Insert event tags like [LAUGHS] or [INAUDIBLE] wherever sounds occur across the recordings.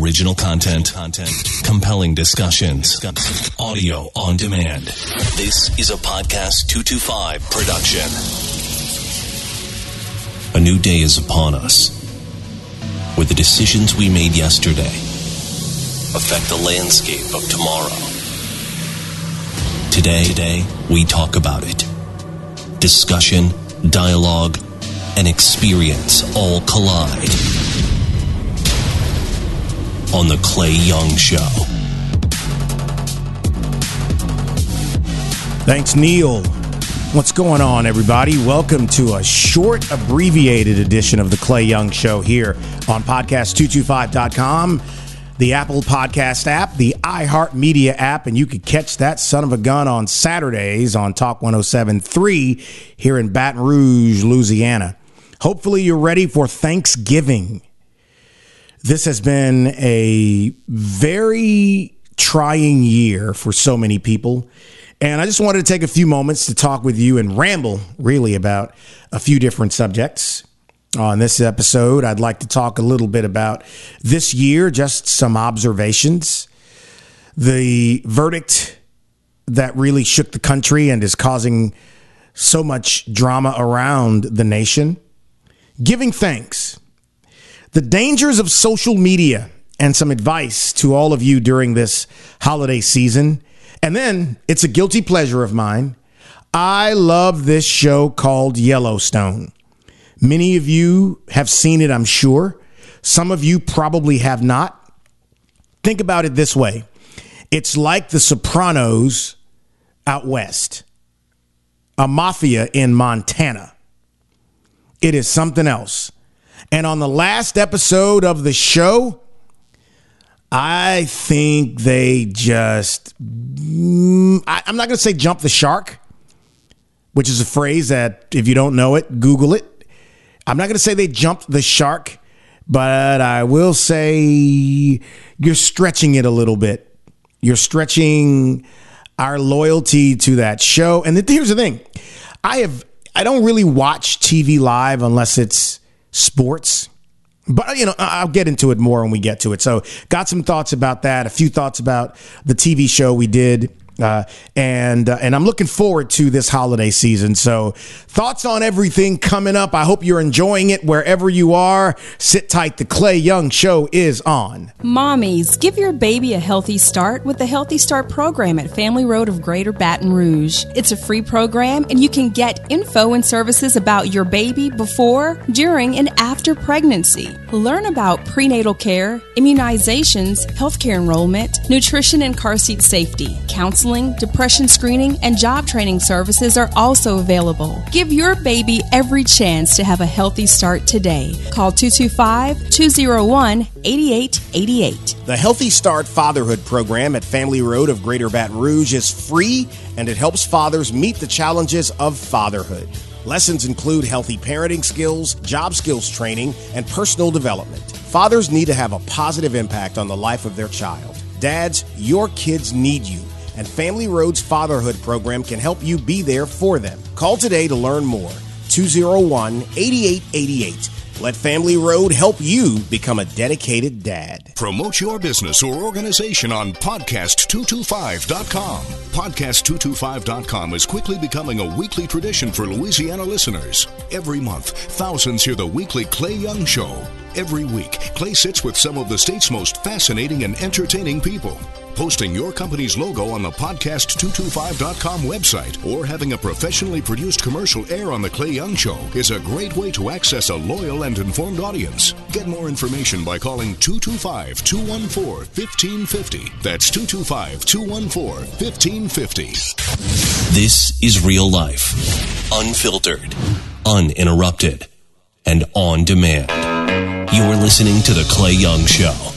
Original content, compelling discussions, audio on demand. This is a podcast 225 production. A new day is upon us, where the decisions we made yesterday affect the landscape of tomorrow. Today, today, we talk about it. Discussion, dialogue, and experience all collide on The Clay Young Show. Thanks, Neil. What's going on, everybody? Welcome to a short, abbreviated edition of The Clay Young Show here on podcast225.com, the Apple Podcast app, the iHeartMedia app, and you can catch that son of a gun on Saturdays on Talk 1073 here in Baton Rouge, Louisiana. Hopefully, you're ready for Thanksgiving. This has been a very trying year for so many people. And I just wanted to take a few moments to talk with you and ramble really about a few different subjects. On this episode, I'd like to talk a little bit about this year, just some observations, the verdict that really shook the country and is causing so much drama around the nation, giving thanks the dangers of social media and some advice to all of you during this holiday season. And then it's a guilty pleasure of mine. I love this show called Yellowstone. Many of you have seen it, I'm sure. Some of you probably have not. Think about it this way it's like The Sopranos out west, a mafia in Montana. It is something else. And on the last episode of the show, I think they just, mm, I, am not going to say jump the shark, which is a phrase that if you don't know it, Google it. I'm not going to say they jumped the shark, but I will say you're stretching it a little bit. You're stretching our loyalty to that show. And here's the thing I have, I don't really watch TV live unless it's sports. But you know, I'll get into it more when we get to it. So, got some thoughts about that. A few thoughts about the TV show we did uh, and uh, and I'm looking forward to this holiday season. So thoughts on everything coming up. I hope you're enjoying it wherever you are. Sit tight. The Clay Young Show is on. Mommies, give your baby a healthy start with the Healthy Start program at Family Road of Greater Baton Rouge. It's a free program, and you can get info and services about your baby before, during, and after pregnancy. Learn about prenatal care, immunizations, healthcare enrollment, nutrition and car seat safety, counseling counseling, depression screening, and job training services are also available. Give your baby every chance to have a healthy start today. Call 225 201 8888. The Healthy Start Fatherhood Program at Family Road of Greater Baton Rouge is free and it helps fathers meet the challenges of fatherhood. Lessons include healthy parenting skills, job skills training, and personal development. Fathers need to have a positive impact on the life of their child. Dads, your kids need you and Family Road's Fatherhood program can help you be there for them. Call today to learn more. 201 8888. Let Family Road help you become a dedicated dad. Promote your business or organization on podcast225.com. Podcast225.com is quickly becoming a weekly tradition for Louisiana listeners. Every month, thousands hear the weekly Clay Young Show. Every week, Clay sits with some of the state's most fascinating and entertaining people. Posting your company's logo on the podcast225.com website or having a professionally produced commercial air on The Clay Young Show is a great way to access a loyal and informed audience. Get more information by calling 225 214 1550. That's 225 214 1550. This is real life, unfiltered, uninterrupted, and on demand. You are listening to The Clay Young Show.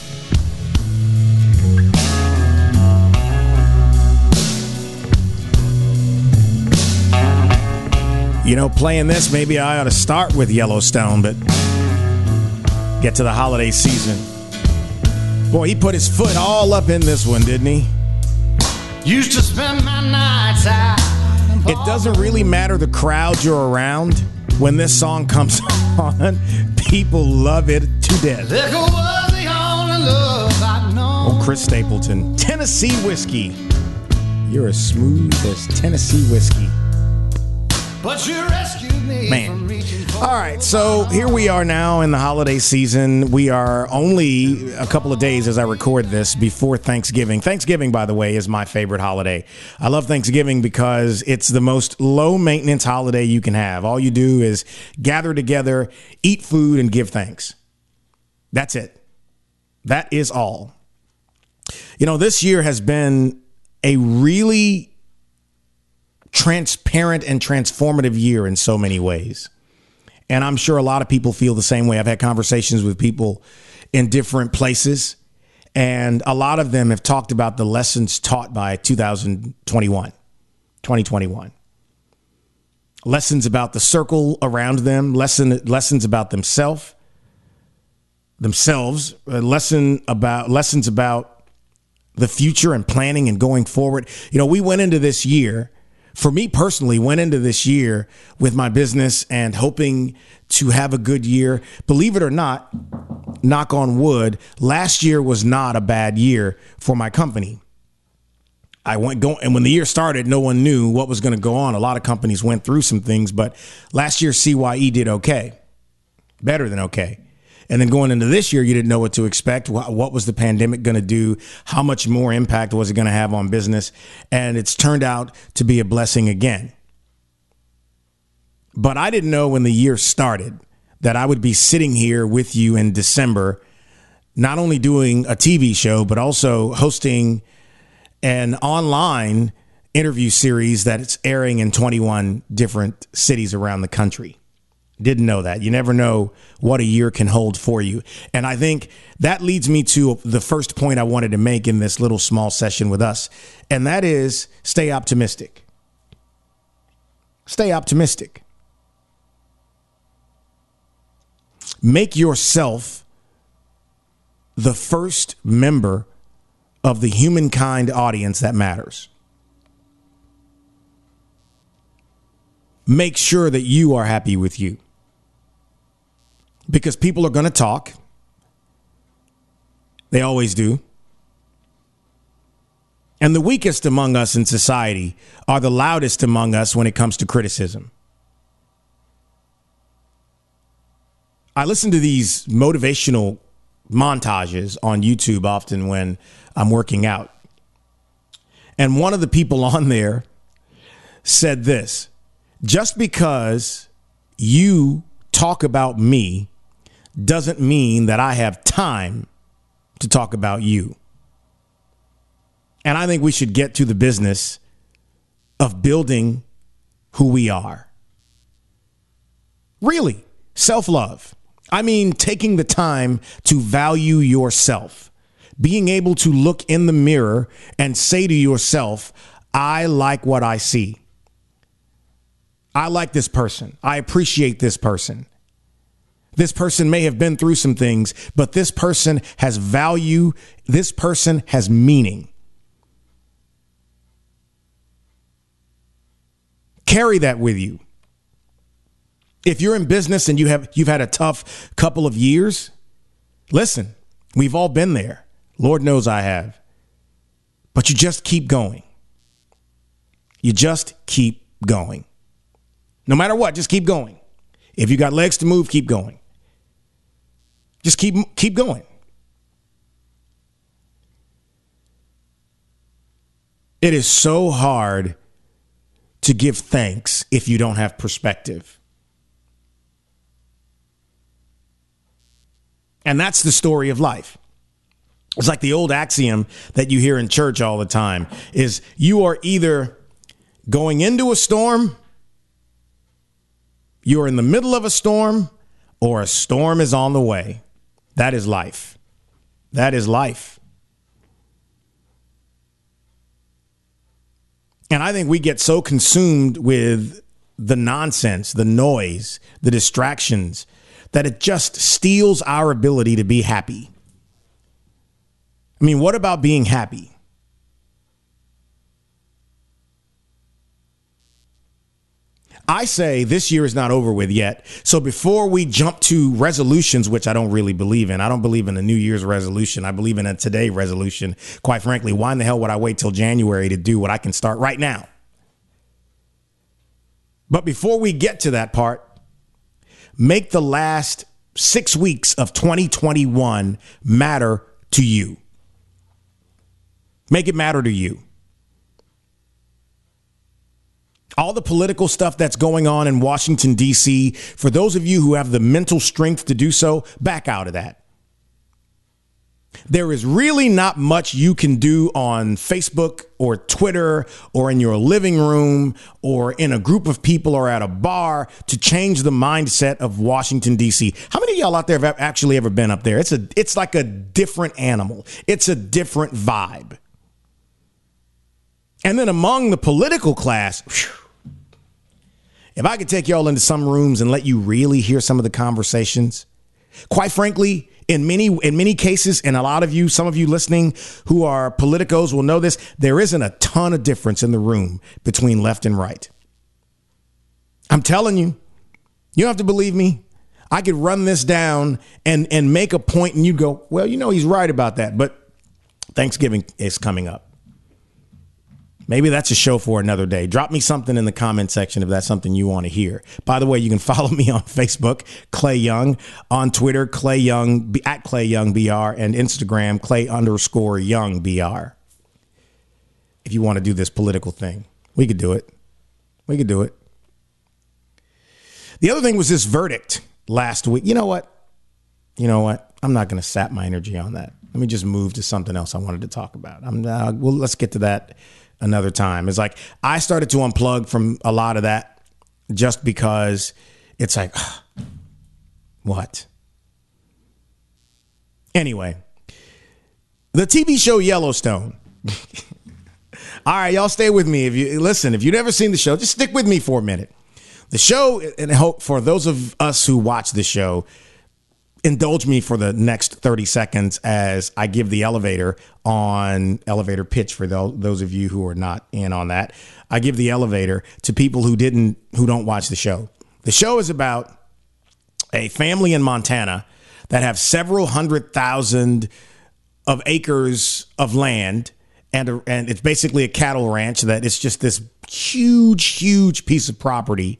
You know, playing this, maybe I ought to start with Yellowstone, but get to the holiday season. Boy, he put his foot all up in this one, didn't he? Used to spend my nights out. It doesn't really matter the crowd you're around. When this song comes [LAUGHS] on, people love it to death. Was the only love Oh, Chris Stapleton. Tennessee whiskey. You're as smooth as Tennessee whiskey. But you rescued me Man. from reaching All right, so here we are now in the holiday season. We are only a couple of days as I record this before Thanksgiving. Thanksgiving, by the way, is my favorite holiday. I love Thanksgiving because it's the most low maintenance holiday you can have. All you do is gather together, eat food, and give thanks. That's it. That is all. You know, this year has been a really transparent and transformative year in so many ways. And I'm sure a lot of people feel the same way. I've had conversations with people in different places, and a lot of them have talked about the lessons taught by 2021, 2021. Lessons about the circle around them, lesson, lessons about themselves, themselves, lesson about lessons about the future and planning and going forward. You know, we went into this year, for me personally, went into this year with my business and hoping to have a good year. Believe it or not, knock on wood, last year was not a bad year for my company. I went go and when the year started, no one knew what was going to go on. A lot of companies went through some things, but last year CYE did okay, better than okay. And then going into this year, you didn't know what to expect. What, was the pandemic going to do? How much more impact was it going to have on business? And it's turned out to be a blessing again. But I didn't know when the year started that I would be sitting here with you in December, not only doing a TV show, but also hosting an online interview series that's airing in 21 different cities around the country. Didn't know that. You never know what a year can hold for you. And I think that leads me to the first point I wanted to make in this little small session with us, and that is stay optimistic. Stay optimistic. Make yourself the first member of the humankind audience that matters. Make sure that you are happy with you because people are going to talk. They always do. And the weakest among us in society are the loudest among us when it comes to criticism. I listen to these motivational montages on YouTube often when I'm working out. And one of the people on there said this just because you talk about me doesn't mean that I have time to talk about you. And I think we should get to the business of building who we are. Really, self love. I mean, taking the time to value yourself, being able to look in the mirror and say to yourself, I like what I see. I like this person. I appreciate this person. This person may have been through some things, but this person has value. This person has meaning. Carry that with you. If you're in business and you have you've had a tough couple of years, listen, we've all been there. Lord knows I have. But you just keep going. You just keep going. No matter what, just keep going. If you got legs to move, keep going. Just keep keep going. It is so hard to give thanks if you don't have perspective. And that's the story of life. It's like the old axiom that you hear in church all the time is you are either going into a storm, you're in the middle of a storm, or a storm is on the way. That is life. That is life. And I think we get so consumed with the nonsense, the noise, the distractions, that it just steals our ability to be happy. I mean, what about being happy? I say this year is not over with yet. So before we jump to resolutions, which I don't really believe in, I don't believe in a New Year's resolution. I believe in a today resolution. Quite frankly, why in the hell would I wait till January to do what I can start right now? But before we get to that part, make the last six weeks of 2021 matter to you. Make it matter to you. All the political stuff that's going on in Washington, D.C., for those of you who have the mental strength to do so, back out of that. There is really not much you can do on Facebook or Twitter or in your living room or in a group of people or at a bar to change the mindset of Washington D.C. How many of y'all out there have actually ever been up there? It's a it's like a different animal. It's a different vibe. And then among the political class, whew, if I could take y'all into some rooms and let you really hear some of the conversations, quite frankly, in many in many cases, and a lot of you, some of you listening who are politicos will know this, there isn't a ton of difference in the room between left and right. I'm telling you, you don't have to believe me. I could run this down and and make a point, and you'd go, well, you know, he's right about that. But Thanksgiving is coming up. Maybe that's a show for another day. Drop me something in the comment section if that's something you want to hear. By the way, you can follow [LAUGHS] me on Facebook, Clay Young, on Twitter, Clay Young, at Clay Young BR, and Instagram, Clay underscore Young BR. If you want to do this political thing, we could do it. We could do it. The other thing was this verdict last week. You know what? You know what? I'm not going to sap my energy on that. Let me just move to something else I wanted to talk about. I'm, uh, well, let's get to that another time. It's like I started to unplug from a lot of that just because it's like, [SIGHS] what? Anyway, the TV show Yellowstone. [LAUGHS] All right, y'all stay with me. If you listen, if you've never seen the show, just stick with me for a minute. The show, and hope for those of us who watch the show, indulge me for the next 30 seconds as I give the elevator on elevator pitch for those of you who are not in on that. I give the elevator to people who didn't who don't watch the show. The show is about a family in Montana that have several hundred thousand of acres of land and a, and it's basically a cattle ranch that it's just this huge huge piece of property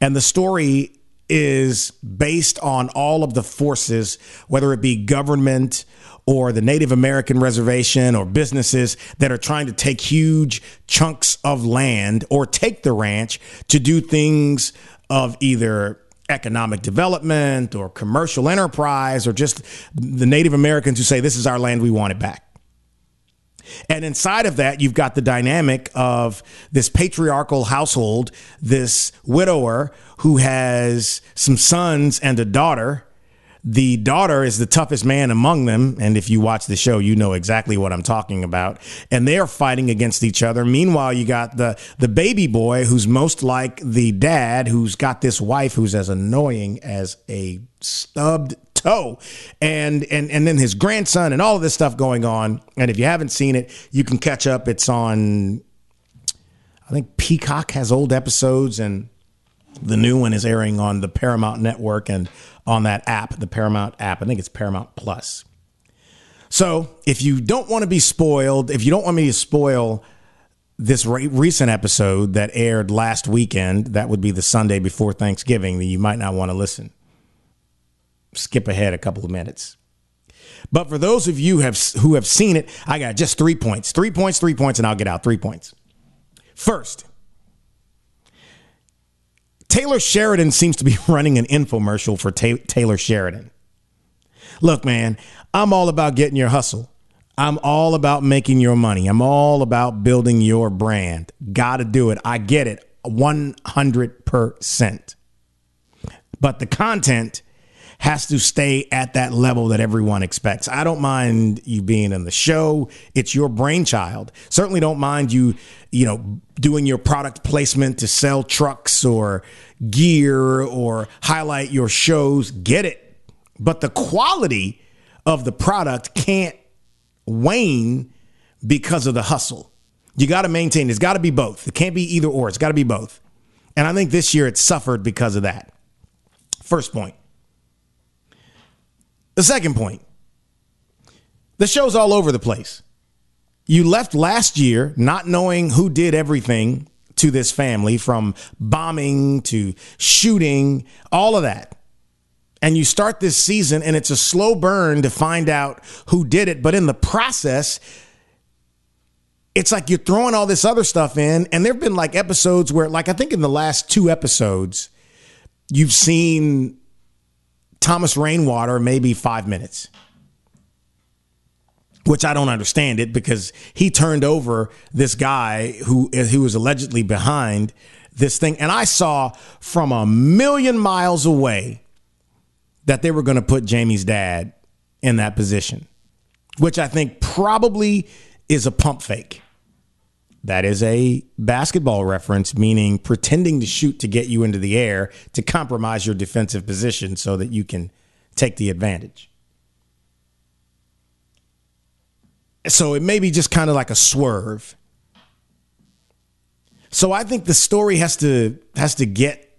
and the story is based on all of the forces, whether it be government or the Native American reservation or businesses that are trying to take huge chunks of land or take the ranch to do things of either economic development or commercial enterprise or just the Native Americans who say, This is our land, we want it back. And inside of that, you've got the dynamic of this patriarchal household, this widower who has some sons and a daughter. The daughter is the toughest man among them. And if you watch the show, you know exactly what I'm talking about. And they are fighting against each other. Meanwhile, you got the, the baby boy who's most like the dad who's got this wife who's as annoying as a stubbed toe and and and then his grandson and all of this stuff going on. And if you haven't seen it you can catch up. It's on i think peacock has old episodes and the new one is airing on the paramount network and on that app the paramount app. I think it's paramount plus. So if you don't want to be spoiled if you don't want me to spoil this re- recent episode that aired last weekend that would be the sunday before thanksgiving that you might not want to listen skip ahead a couple of minutes. But for those of you have, who have seen it, I got just three points. Three points, three points, and I'll get out three points. First, Taylor Sheridan seems to be [LAUGHS] running an infomercial for ta- Taylor Sheridan. Look, man, I'm all about getting your hustle. I'm all about making your money. I'm all about building your brand. Got to do it. I get it 100%. But the content has to stay at that level that everyone expects. I don't mind you being in the show. It's your brainchild. Certainly don't mind you, you know, doing your product placement to sell trucks or gear or highlight your shows. Get it. But the quality of the product can't wane because of the hustle. You got to maintain. It's got to be both. It can't be either or. It's got to be both. And I think this year it suffered because of that. First point. The second point the show's all over the place. You left last year not knowing who did everything to this family from bombing to shooting, all of that. And you start this season and it's a slow burn to find out who did it. But in the process, it's like you're throwing all this other stuff in. And there have been like episodes where, like, I think in the last two episodes, you've seen Thomas Rainwater maybe five minutes which I don't understand it because he turned over this guy who who was allegedly behind this thing, and I saw from a million miles away that they were going to put Jamie's dad in that position, which I think probably is a pump fake. That is a basketball reference, meaning pretending to shoot to get you into the air to compromise your defensive position so that you can take the advantage. So it may be just kind of like a swerve. So I think the story has to has to get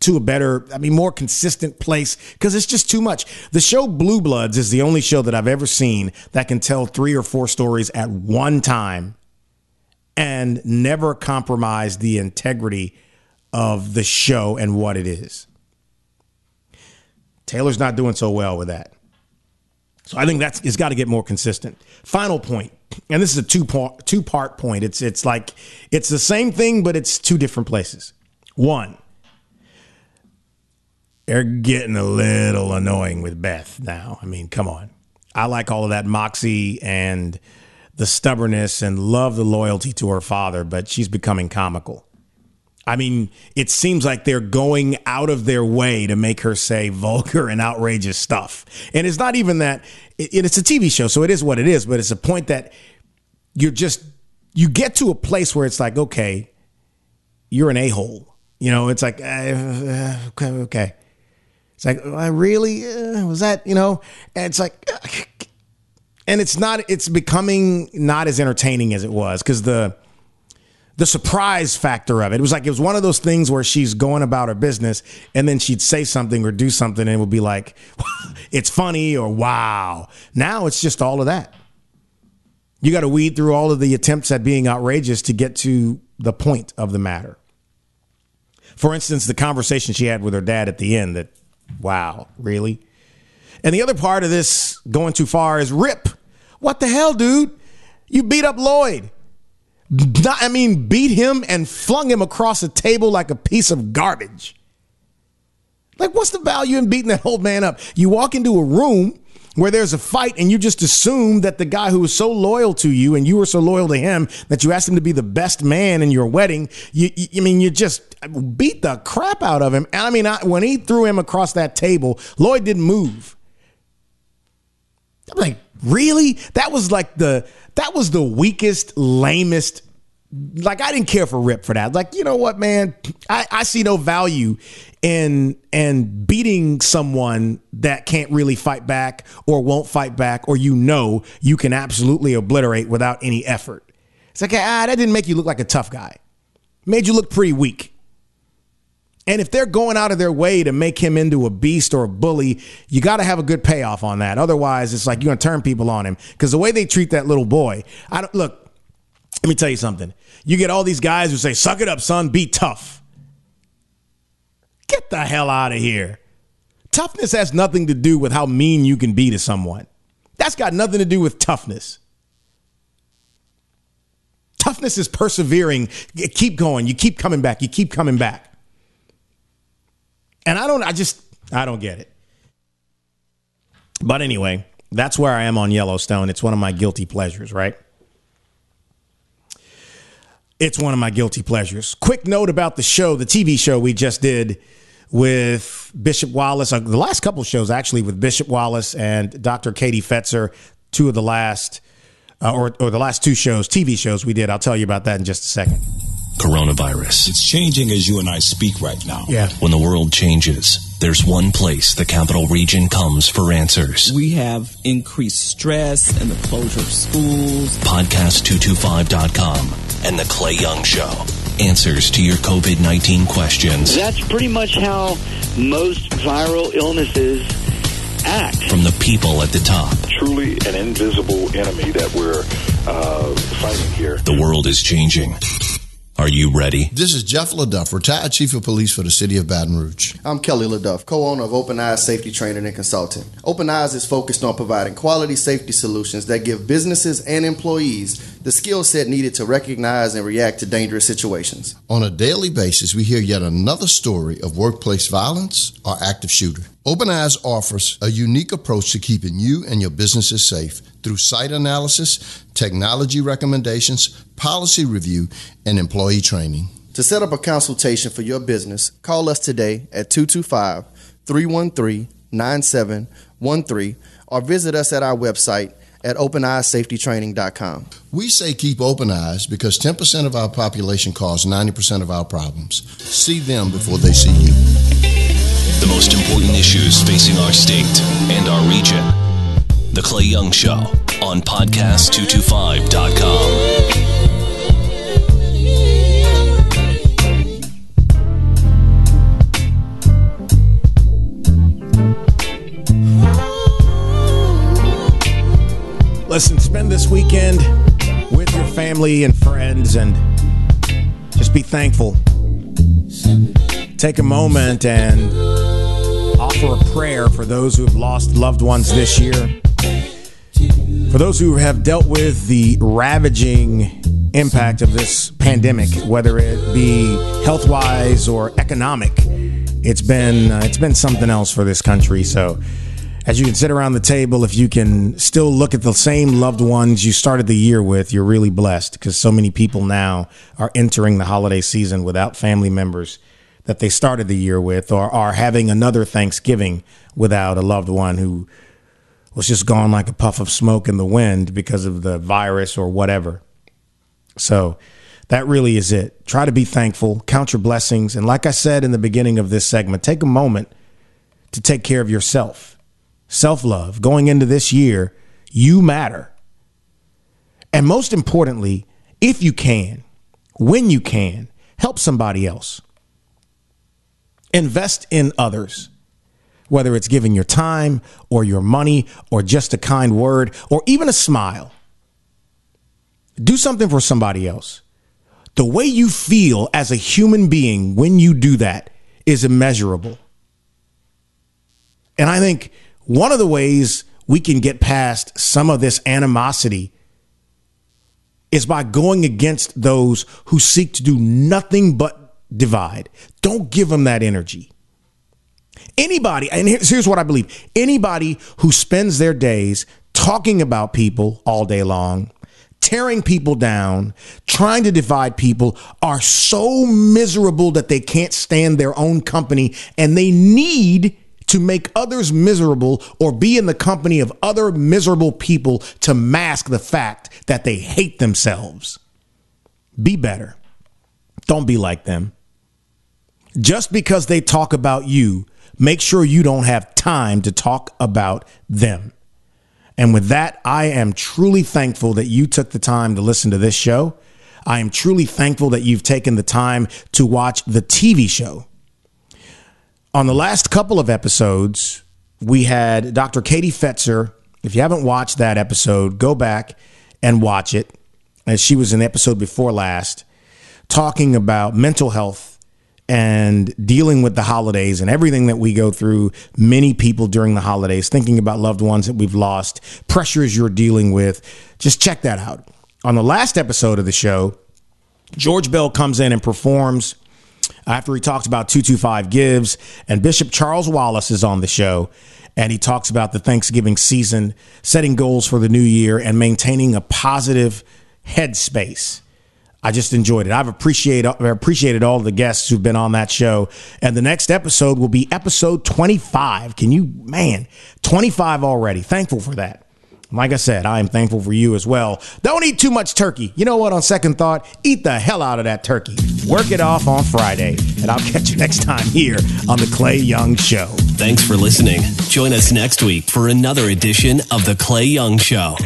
to a better, I mean, more consistent place because it's just too much. The show Blue Bloods is the only show that I've ever seen that can tell three or four stories at one time and never compromise the integrity of the show and what it is. Taylor's not doing so well with that. So I think that's it's got to get more consistent. Final point, and this is a two part two part point. It's it's like it's the same thing, but it's two different places. One, they're getting a little annoying with Beth now. I mean, come on. I like all of that moxie and the stubbornness and love the loyalty to her father, but she's becoming comical. I mean, it seems like they're going out of their way to make her say vulgar and outrageous stuff. And it's not even that it, it's a TV show, so it is what it is, but it's a point that you're just, you get to a place where it's like, okay, you're an a hole. You know, it's like, uh, okay, okay. It's like, I really, uh, was that, you know, and it's like, and it's not, it's becoming not as entertaining as it was because the, the surprise factor of it. It was like it was one of those things where she's going about her business and then she'd say something or do something and it would be like [LAUGHS] it's funny or wow. Now it's just all of that. You got to weed through all of the attempts at being outrageous to get to the point of the matter. For instance, the conversation she had with her dad at the end that wow, really? And the other part of this going too far is Rip. What the hell, dude? You beat up Lloyd. Not, I mean, beat him and flung him across a table like a piece of garbage. Like, what's the value in beating that old man up? You walk into a room where there's a fight and you just assume that the guy who was so loyal to you and you were so loyal to him that you asked him to be the best man in your wedding. You, you I mean, you just beat the crap out of him. And I mean, I, when he threw him across that table, Lloyd didn't move. I'm like, really? That was like the that was the weakest, lamest. Like I didn't care for Rip for that. Like you know what, man, I, I see no value in in beating someone that can't really fight back or won't fight back, or you know you can absolutely obliterate without any effort. It's like ah, that didn't make you look like a tough guy. Made you look pretty weak. And if they're going out of their way to make him into a beast or a bully, you got to have a good payoff on that. Otherwise, it's like you're going to turn people on him. Because the way they treat that little boy, I don't look. Let me tell you something. You get all these guys who say, "Suck it up, son. Be tough." Get the hell out of here. Toughness has nothing to do with how mean you can be to someone. That's got nothing to do with toughness. Toughness is persevering. Keep going. You keep coming back. You keep coming back. And I don't, I just, I don't get it. But anyway, that's where I am on Yellowstone. It's one of my guilty pleasures, right? It's one of my guilty pleasures. Quick note about the show, the TV show we just did with Bishop Wallace. Uh, the last couple shows, actually, with Bishop Wallace and Dr. Katie Fetzer, two of the last, uh, or, or the last two shows, TV shows we did. I'll tell you about that in just a second coronavirus. It's changing as you and I speak right now. Yeah. When the world changes, there's one place the capital region comes for answers. We have increased stress and the closure of schools. Podcast225.com and The Clay Young Show. answers to your COVID 19 questions. That's pretty much how most viral illnesses act. From the people at the top. Truly an invisible enemy that we're uh, fighting here. The world is changing. Are you ready? This is Jeff LeDuff, retired chief of police for the city of Baton Rouge. I'm Kelly LeDuff, co-owner of Open Eyes Safety Training and Consulting. Open Eyes is focused on providing quality safety solutions that give businesses and employees the skill set needed to recognize and react to dangerous situations. On a daily basis, we hear yet another story of workplace violence or active shooter. Open Eyes offers a unique approach to keeping you and your businesses safe through site analysis, technology recommendations, policy review, and employee training. To set up a consultation for your business, call us today at 225 313 9713 or visit us at our website at openeyesafetytraining.com. We say keep open eyes because 10% of our population cause 90% of our problems. See them before they see you. The most important issues facing our state and our region. The Clay Young Show on podcast225.com. Listen, spend this weekend with your family and friends and just be thankful. Take a moment and offer a prayer for those who have lost loved ones this year. For those who have dealt with the ravaging impact of this pandemic, whether it be health wise or economic, it's been uh, it's been something else for this country. So as you can sit around the table, if you can still look at the same loved ones you started the year with, you're really blessed because so many people now are entering the holiday season without family members that they started the year with or are having another Thanksgiving without a loved one who was just gone like a puff of smoke in the wind because of the virus or whatever. So that really is it. Try to be thankful, count your blessings. And like I said in the beginning of this segment, take a moment to take care of yourself self love going into this year, you matter. And most importantly, if you can, when you can, help somebody else. Invest in others, whether it's giving your time or your money or just a kind word or even a smile. Do something for somebody else. The way you feel as a human being when you do that is immeasurable. And I think one of the ways we can get past some of this animosity is by going against those who seek to do nothing but divide. Don't give them that energy. Anybody, and here's, what I believe anybody who spends their days talking about people all day long, tearing people down, trying to divide people, are so miserable that they can't stand their own company and they need to make others miserable or be in the company of other miserable people to mask the fact that they hate themselves. Be better. Don't be like them. Just because they talk about you, make sure you don't have time to talk about them. And with that, I am truly thankful that you took the time to listen to this show. I am truly thankful that you've taken the time to watch the TV show on the last couple of episodes, we had Dr. Katie Fetzer. If you haven't watched that episode, go back and watch it. As she was in the episode before last, talking about mental health and dealing with the holidays and everything that we go through, many people during the holidays, thinking about loved ones that we've lost, pressures you're dealing with. Just check that out. On the last episode of the show, George Bell comes in and performs after he talks about 225 Gives, and Bishop Charles Wallace is on the show, and he talks about the Thanksgiving season, setting goals for the new year, and maintaining a positive headspace. I just enjoyed it. I've appreciated appreciated all the guests who've been on that show. And the next episode will be episode 25. Can you, man, 25 already. Thankful for that. Like I said, I am thankful for you as well. Don't eat too much turkey. You know what? On second thought, eat the hell out of that turkey. Work it off on Friday. And I'll catch you next time here on The Clay Young Show. Thanks for listening. Join us next week for another edition of The Clay Young Show.